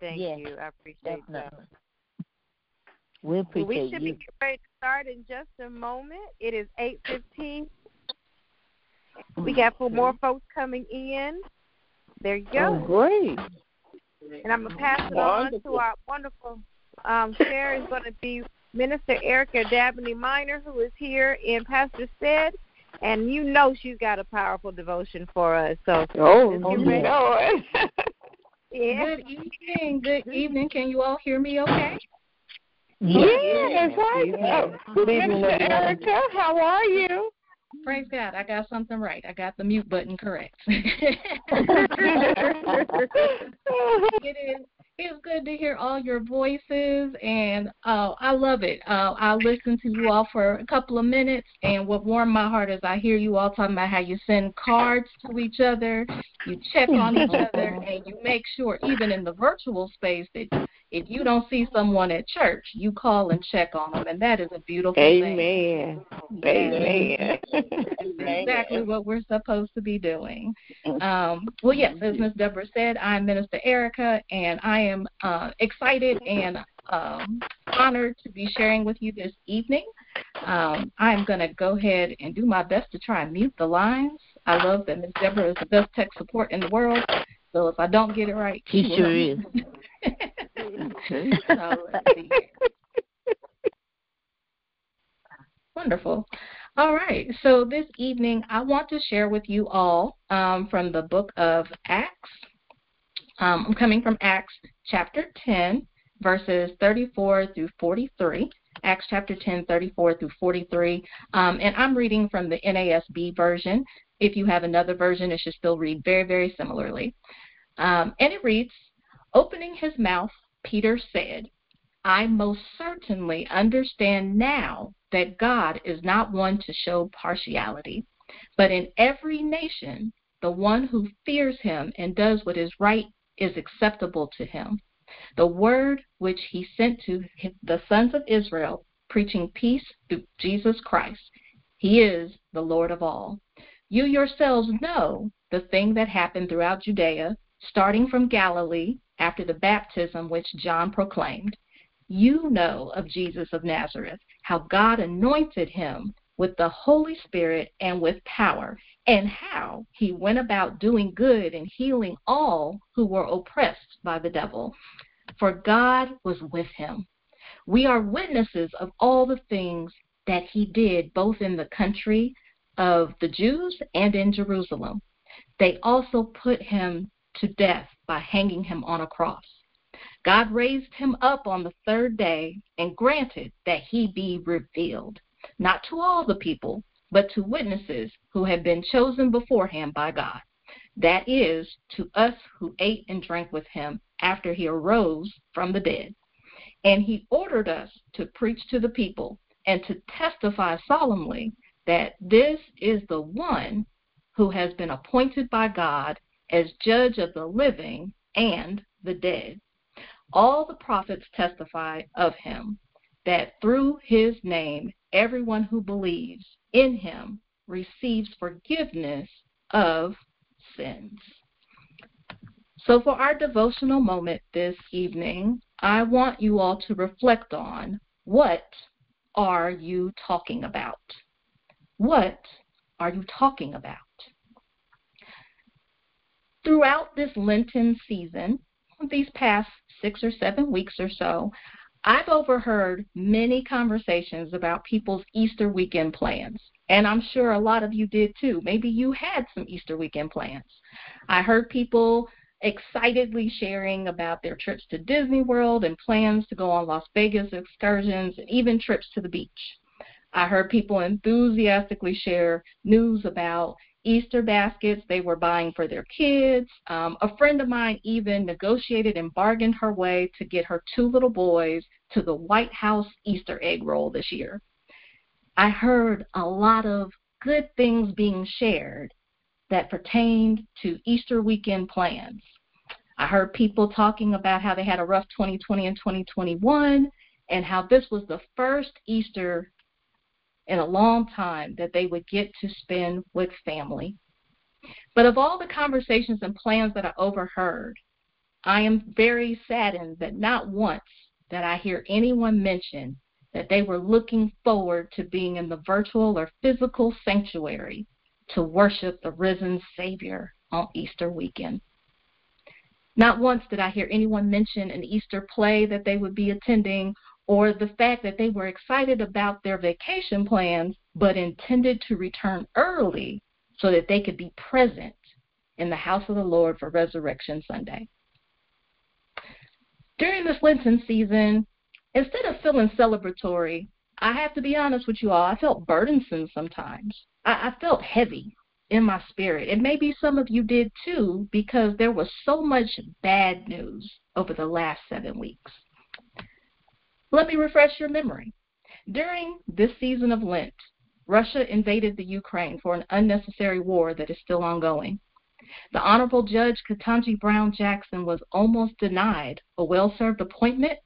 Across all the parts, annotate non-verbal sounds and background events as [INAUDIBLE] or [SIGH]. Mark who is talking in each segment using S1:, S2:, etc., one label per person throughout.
S1: Thank
S2: Yes,
S1: you. I appreciate that.
S2: We appreciate
S1: we should
S2: you.
S1: be ready to start in just a moment. It is eight fifteen. We got four more folks coming in. There you
S3: Oh,
S1: go.
S3: great.
S1: And I'm gonna pass it on to our wonderful um, share is going to be Minister Erica Dabney Minor, who is here and Pastor Stead, and you know she's got a powerful devotion for us. So
S3: Oh,
S1: Just
S3: you know it. [LAUGHS]
S1: yeah,
S4: Good evening. Good evening. Can you all hear me okay?
S3: Yeah, that's right.
S2: Yes.
S3: Oh,
S2: Good evening,
S3: Minister. Erica, how are you?
S4: Praise God. I got something right. I got the mute button correct. [LAUGHS] [LAUGHS] it is it's good to hear all your voices and uh I love it. Uh I listened to you all for a couple of minutes and what warmed my heart is I hear you all talking about how you send cards to each other, you check [LAUGHS] on each other and you make sure even in the virtual space that if you don't see someone at church, you call and check on them and that is a beautiful thing.
S3: Amen. Amen.
S4: exactly what we're supposed to be doing. Um, well, yes, as Ms. Deborah said, I'm Minister Erica, and I am uh, excited and um, honored to be sharing with you this evening. Um, I'm going to go ahead and do my best to try and mute the lines. I love that Ms. Deborah is the best tech support in the world. So if I don't get it right,
S2: She sure is. [LAUGHS]
S4: so let's see. Wonderful. All right. So this evening, I want to share with you all um, from the book of Acts. Um, I'm coming from Acts chapter 10, verses 34 through 43. Acts chapter 10, 34 through 43. Um, and I'm reading from the NASB version. If you have another version, it should still read very, very similarly. Um, and it reads Opening his mouth, Peter said, I most certainly understand now that God is not one to show partiality, but in every nation, the one who fears him and does what is right is acceptable to him. The word which he sent to the sons of Israel, preaching peace through Jesus Christ. He is the Lord of all. You yourselves know the thing that happened throughout Judea, starting from Galilee after the baptism which John proclaimed. You know of Jesus of Nazareth, how God anointed him with the Holy Spirit and with power, and how he went about doing good and healing all who were oppressed by the devil. For God was with him. We are witnesses of all the things that he did both in the country of the Jews and in Jerusalem. They also put him to death by hanging him on a cross. God raised him up on the third day and granted that he be revealed, not to all the people, but to witnesses who had been chosen beforehand by God. That is, to us who ate and drank with him after he arose from the dead. And he ordered us to preach to the people and to testify solemnly that this is the one who has been appointed by God as judge of the living and the dead. All the prophets testify of him that through his name everyone who believes in him receives forgiveness of sins. So, for our devotional moment this evening, I want you all to reflect on what are you talking about? What are you talking about? Throughout this Lenten season, these past six or seven weeks or so, I've overheard many conversations about people's Easter weekend plans. And I'm sure a lot of you did too. Maybe you had some Easter weekend plans. I heard people excitedly sharing about their trips to Disney World and plans to go on Las Vegas excursions and even trips to the beach. I heard people enthusiastically share news about Easter baskets they were buying for their kids. Um, a friend of mine even negotiated and bargained her way to get her two little boys to the White House Easter egg roll this year. I heard a lot of good things being shared that pertained to Easter weekend plans. I heard people talking about how they had a rough 2020 and 2021 and how this was the first Easter in a long time that they would get to spend with family. But of all the conversations and plans that I overheard, I am very saddened that not once did I hear anyone mention that they were looking forward to being in the virtual or physical sanctuary to worship the risen Savior on Easter weekend. Not once did I hear anyone mention an Easter play that they would be attending or the fact that they were excited about their vacation plans but intended to return early so that they could be present in the house of the Lord for Resurrection Sunday. During this Lenten season, instead of feeling celebratory, I have to be honest with you all, I felt burdensome sometimes. I, I felt heavy in my spirit. And maybe some of you did too, because there was so much bad news over the last seven weeks. Let me refresh your memory. During this season of Lent, Russia invaded the Ukraine for an unnecessary war that is still ongoing. The Honorable Judge Ketanji Brown Jackson was almost denied a well served appointment,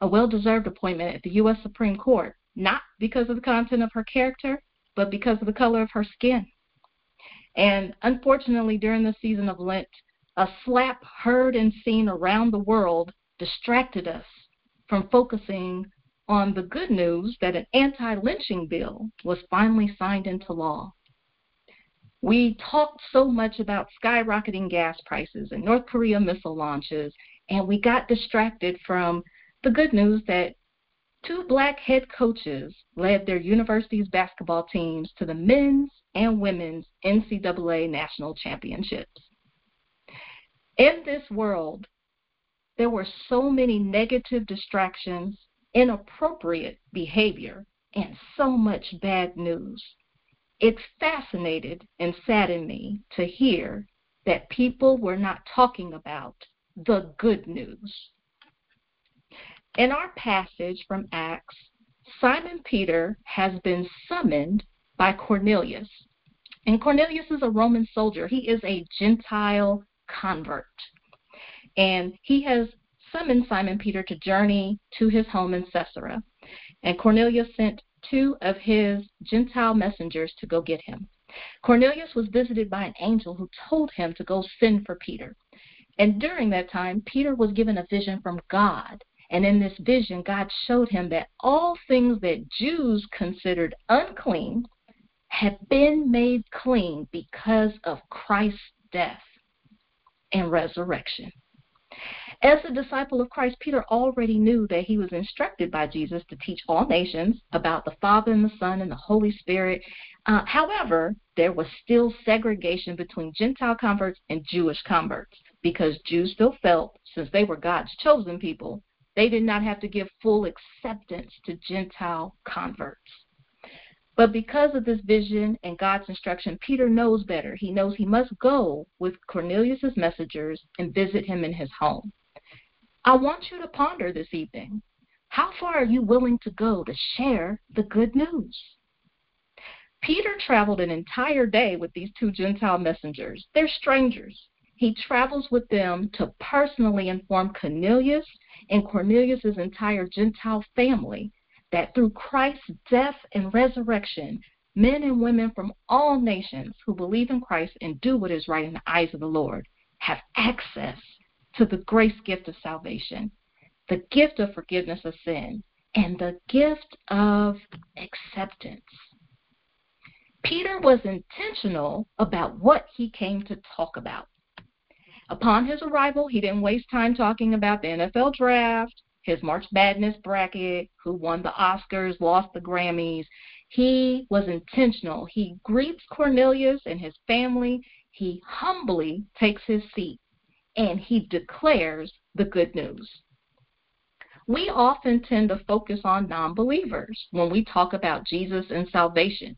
S4: a well deserved appointment at the U.S. Supreme Court, not because of the content of her character, but because of the color of her skin. And unfortunately, during the season of Lent, a slap heard and seen around the world distracted us from focusing on the good news that an anti lynching bill was finally signed into law. We talked so much about skyrocketing gas prices and North Korea missile launches, and we got distracted from the good news that two black head coaches led their university's basketball teams to the men's and women's NCAA national championships. In this world, there were so many negative distractions, inappropriate behavior, and so much bad news. It fascinated and saddened me to hear that people were not talking about the good news. In our passage from Acts, Simon Peter has been summoned by Cornelius. And Cornelius is a Roman soldier. He is a Gentile convert. And he has summoned Simon Peter to journey to his home in Caesarea. And Cornelius sent two of his Gentile messengers to go get him. Cornelius was visited by an angel who told him to go send for Peter. And during that time, Peter was given a vision from God. And in this vision, God showed him that all things that Jews considered unclean had been made clean because of Christ's death and resurrection. As a disciple of Christ, Peter already knew that he was instructed by Jesus to teach all nations about the Father and the Son and the Holy Spirit. Uh, however, there was still segregation between Gentile converts and Jewish converts because Jews still felt, since they were God's chosen people, they did not have to give full acceptance to Gentile converts. But because of this vision and God's instruction, Peter knows better. He knows he must go with Cornelius's messengers and visit him in his home. I want you to ponder this evening. How far are you willing to go to share the good news? Peter traveled an entire day with these two Gentile messengers. They're strangers. He travels with them to personally inform Cornelius and Cornelius's entire Gentile family that through Christ's death and resurrection, men and women from all nations who believe in Christ and do what is right in the eyes of the Lord have access to the grace gift of salvation, the gift of forgiveness of sin, and the gift of acceptance. Peter was intentional about what he came to talk about. Upon his arrival, he didn't waste time talking about the NFL draft, his March Madness bracket, who won the Oscars, lost the Grammys. He was intentional. He greets Cornelius and his family. He humbly takes his seat and he declares the good news. We often tend to focus on non believers when we talk about Jesus and salvation.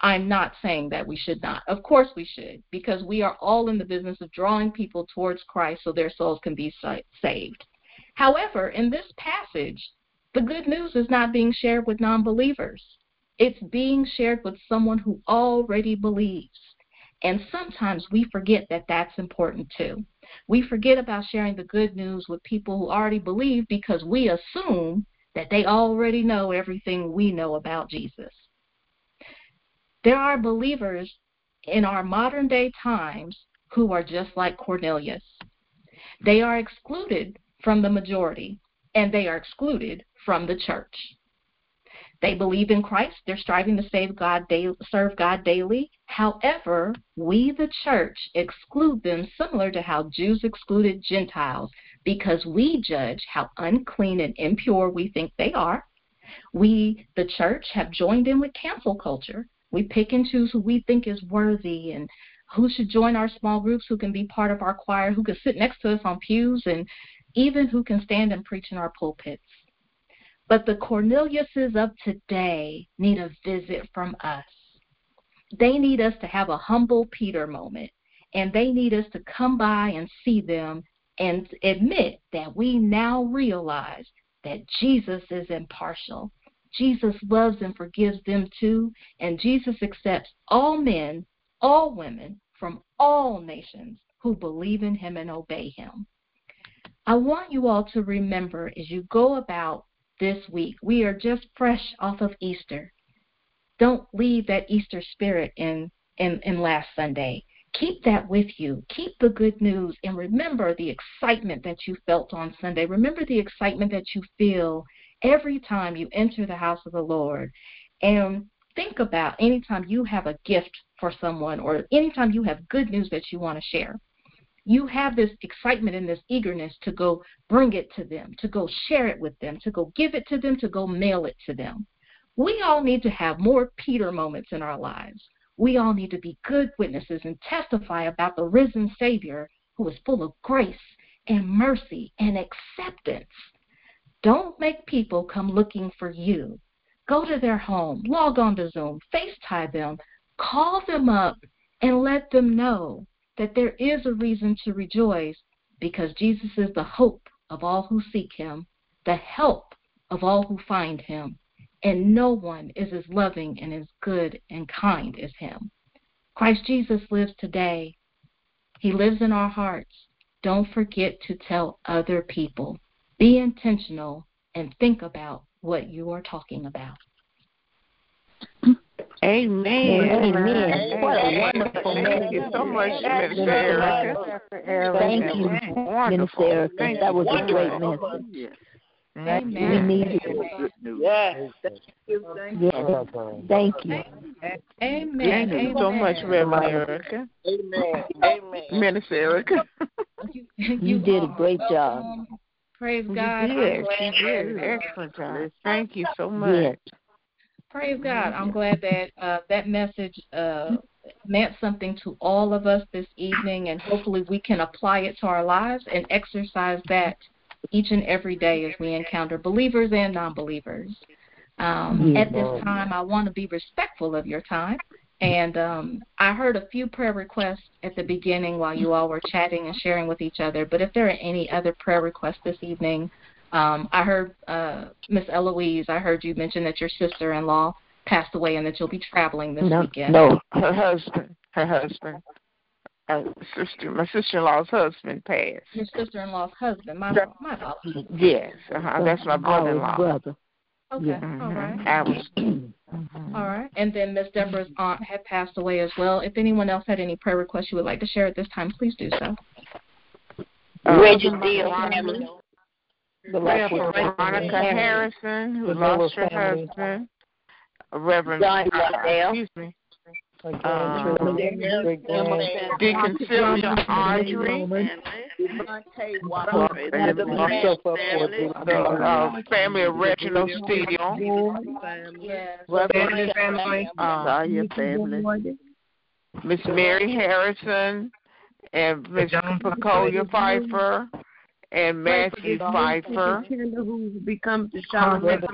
S4: I'm not saying that we should not. Of course we should, because we are all in the business of drawing people towards Christ so their souls can be saved. However, in this passage, the good news is not being shared with non believers, it's being shared with someone who already believes. And sometimes we forget that that's important too. We forget about sharing the good news with people who already believe because we assume that they already know everything we know about Jesus. There are believers in our modern day times who are just like Cornelius. They are excluded from the majority, and they are excluded from the church. They believe in Christ. They're striving to save God serve God daily. However, we, the church, exclude them similar to how Jews excluded Gentiles because we judge how unclean and impure we think they are. We, the church, have joined in with cancel culture. We pick and choose who we think is worthy and who should join our small groups, who can be part of our choir, who can sit next to us on pews, and even who can stand and preach in our pulpits. But the Corneliuses of today need a visit from us. They need us to have a humble Peter moment, and they need us to come by and see them and admit that we now realize that Jesus is impartial. Jesus loves and forgives them too, and Jesus accepts all men, all women from all nations who believe in him and obey him. I want you all to remember as you go about this week, we are just fresh off of Easter. Don't leave that Easter spirit in, in, in last Sunday. Keep that with you. Keep the good news and remember the excitement that you felt on Sunday. Remember the excitement that you feel every time you enter the house of the Lord. And think about anytime you have a gift for someone or anytime you have good news that you want to share you have this excitement and this eagerness to go bring it to them, to go share it with them, to go give it to them, to go mail it to them. We all need to have more Peter moments in our lives. We all need to be good witnesses and testify about the risen Savior who is full of grace and mercy and acceptance. Don't make people come looking for you. Go to their home, log on to Zoom, FaceTime them, call them up, and let them know that there is a reason to rejoice because Jesus is the hope of all who seek him, the help of all who find him, and no one is as loving and as good and kind as him. Christ Jesus lives today. He lives in our hearts. Don't forget to tell other people. Be intentional and think about what you are talking about.
S3: Amen.
S2: Amen. What a wonderful
S3: Thank you so much, Minister Erica.
S2: Thank you, Minister Erica. That was a great message.
S4: Amen.
S2: We need it.
S5: Yes. Thank you. Thank you.
S2: Yes. Thank you.
S4: Amen.
S3: Thank you so much, Reverend Erica.
S5: Amen. Amen.
S3: Minister Erica.
S4: You,
S2: You did a great job.
S4: Um, praise God. I'm
S3: did. You did an excellent job. Thank you so much.
S2: Yes.
S4: Praise God. I'm glad that uh, that message uh, meant something to all of us this evening, and hopefully we can apply it to our lives and exercise that each and every day as we encounter believers and non believers. Um, At this time, I want to be respectful of your time. And um, I heard a few prayer requests at the beginning while you all were chatting and sharing with each other. But if there are any other prayer requests this evening, um, I heard uh, Miss Eloise. I heard you mention that your sister-in-law passed away and that you'll be traveling this
S2: No,
S4: weekend.
S2: no.
S3: Her husband. Her husband. Uh, sister, my sister-in-law's husband passed.
S4: Your sister-in-law's husband. My my apologies.
S3: Yes, uh-huh. that's my brother-in-law.
S2: brother.
S4: Okay.
S2: Yeah.
S4: All right.
S3: I was. [CLEARS THROAT]
S4: All right. And then Miss Deborah's aunt had passed away as well. If anyone else had any prayer requests you would like to share at this time, please do so.
S3: Uh,
S5: Reggie Steele family.
S3: Prayer for Veronica Harrison, who lost her husband. Reverend,
S5: John
S3: uh, excuse me, uh, Deacon Sylvia Ardrey,
S5: Devontae Walker.
S3: the uh, family of Reginald Steele,
S4: Yes.
S3: Reverend uh,
S2: family.
S3: Miss Mary Harrison, and Miss Pacolia Pfeiffer, and Matthew Pfeiffer.
S6: who becomes the Charlotte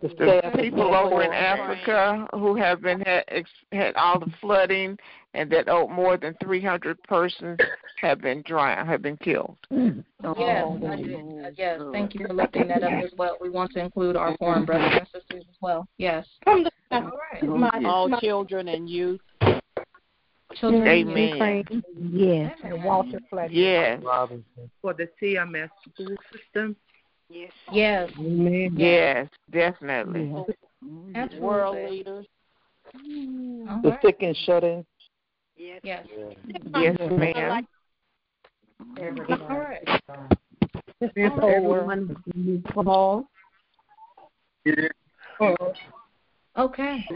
S3: the people over in Africa who have been had, ex, had all the flooding, and that oh, more than 300 persons have been drowned, have been killed.
S4: Yes, I did. Uh, yes. Thank you for lifting that up as well. We want to include our foreign brothers and sisters as well. Yes. All right.
S5: All children and youth.
S4: Children.
S3: Amen.
S2: Yes.
S6: Walter Fletcher
S3: Yes,
S6: for the CMS school system.
S4: Yes.
S6: Amen.
S3: yes, definitely.
S2: yes.
S5: World
S4: Absolutely.
S5: leaders. Mm-hmm.
S4: All
S7: The
S4: right.
S7: sick and shut in.
S5: Yes.
S4: Yes.
S3: Yes, ma'am.
S4: All right.
S6: Everyone who called.
S4: Okay.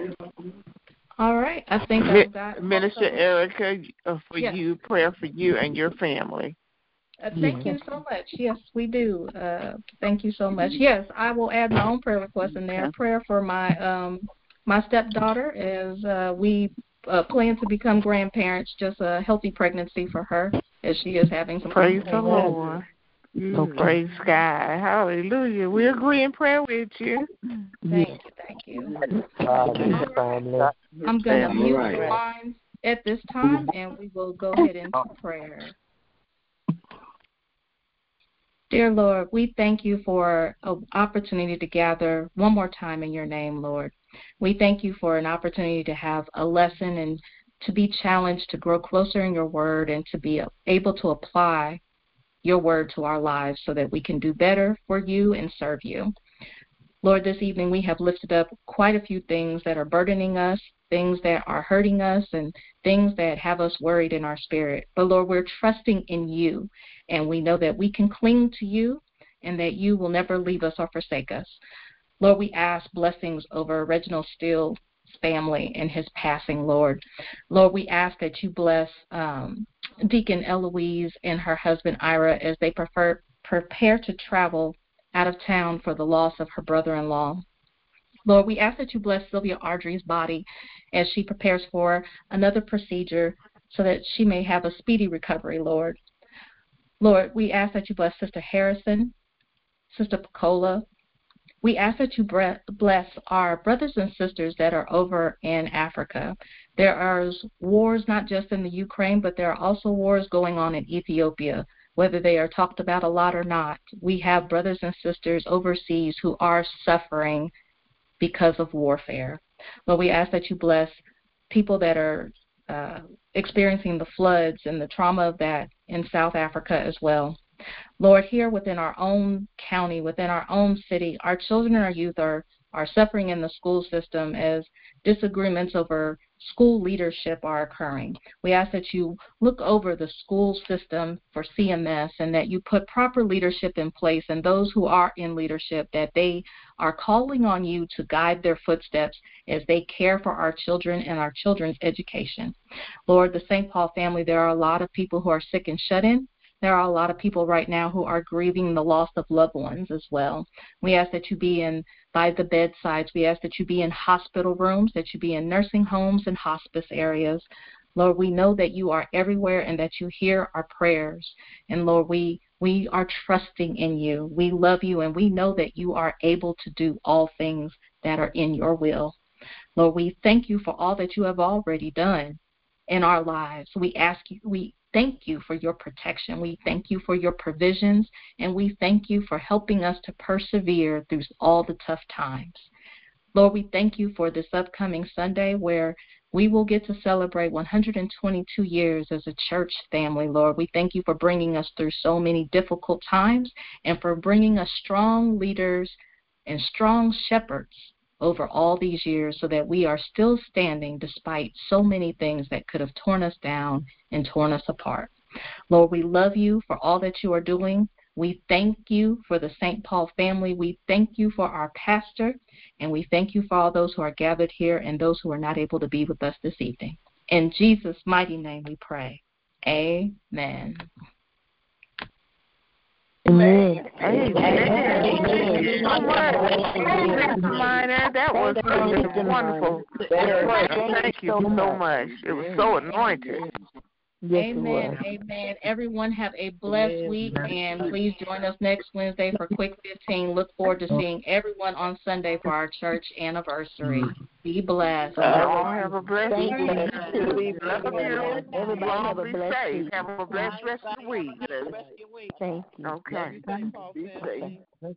S4: All right. I think
S3: Mi-
S4: I've got
S3: Minister Erica, uh, for
S4: Yes.
S3: you, prayer for you and your family.
S4: Uh, thank you so much. Yes, we do. Uh, thank you so much. Yes, I will add my own prayer request in there. Prayer for my um my stepdaughter as uh, we uh, plan to become grandparents. Just a healthy pregnancy for her as she is having some.
S3: Praise the Lord. Mm, Praise God. Hallelujah. We agree in prayer with you.
S4: Thank you. Thank you. I'm going to mute
S3: right.
S4: the lines at this time, and we will go ahead into prayer. Dear Lord, we thank you for an opportunity to gather one more time in your name, Lord. We thank you for an opportunity to have a lesson and to be challenged to grow closer in your word and to be able to apply your word to our lives so that we can do better for you and serve you. Lord, this evening we have lifted up quite a few things that are burdening us, things that are hurting us, and things that have us worried in our spirit. But Lord, we're trusting in you, and we know that we can cling to you and that you will never leave us or forsake us. Lord, we ask blessings over Reginald Steele's family and his passing, Lord. Lord, we ask that you bless um, Deacon Eloise and her husband Ira as they prefer, prepare to travel out of town for the loss of her brother in law. Lord, we ask that you bless Sylvia Ardrey's body as she prepares for another procedure so that she may have a speedy recovery, Lord. Lord, we ask that you bless Sister Harrison, Sister Picola. We ask that you bless our brothers and sisters that are over in Africa. There are wars not just in the Ukraine, but there are also wars going on in Ethiopia whether they are talked about a lot or not. We have brothers and sisters overseas who are suffering because of warfare. Lord, we ask that you bless people that are uh, experiencing the floods and the trauma of that in South Africa as well. Lord, here within our own county, within our own city, our children and our youth are, are suffering in the school system as disagreements over school leadership are occurring. We ask that you look over the school system for CMS and that you put proper leadership in place and those who are in leadership that they are calling on you to guide their footsteps as they care for our children and our children's education. Lord, the St. Paul family, there are a lot of people who are sick and shut in. There are a lot of people right now who are grieving the loss of loved ones as well. We ask that you be in by the bedsides. We ask that you be in hospital rooms, that you be in nursing homes and hospice areas. Lord, we know that you are everywhere and that you hear our prayers. And Lord, we we are trusting in you. We love you and we know that you are able to do all things that are in your will. Lord, we thank you for all that you have already done in our lives. We ask you we thank you for your protection. We thank you for your provisions, and we thank you for helping us to persevere through all the tough times. Lord, we thank you for this upcoming Sunday where we will get to celebrate 122 years as a church family, Lord. We thank you for bringing us through so many difficult times and for bringing us strong leaders and strong shepherds over all these years so that we are still standing despite so many things that could have torn us down and torn us apart. Lord, we love you for all that you are doing. We thank you for the St. Paul family. We thank you for our pastor, and we thank you for all those who are gathered here and those who are not able to be with us this evening. In Jesus' mighty name we pray. Amen.
S2: Amen.
S3: Amen. Thank so much. Minor, that was wonderful. Thank you so much. It was so anointed.
S2: Yes,
S4: Amen. Amen. Everyone have a blessed week and please join us next Wednesday for Quick 15. Look forward to seeing everyone on Sunday for our church anniversary. Be blessed.
S3: Y'all have a blessed week. Love you.
S2: Everybody have a
S3: be
S2: blessed
S3: safe.
S2: week.
S3: Have a blessed rest of the week.
S2: Thank you.
S3: Okay. Be safe.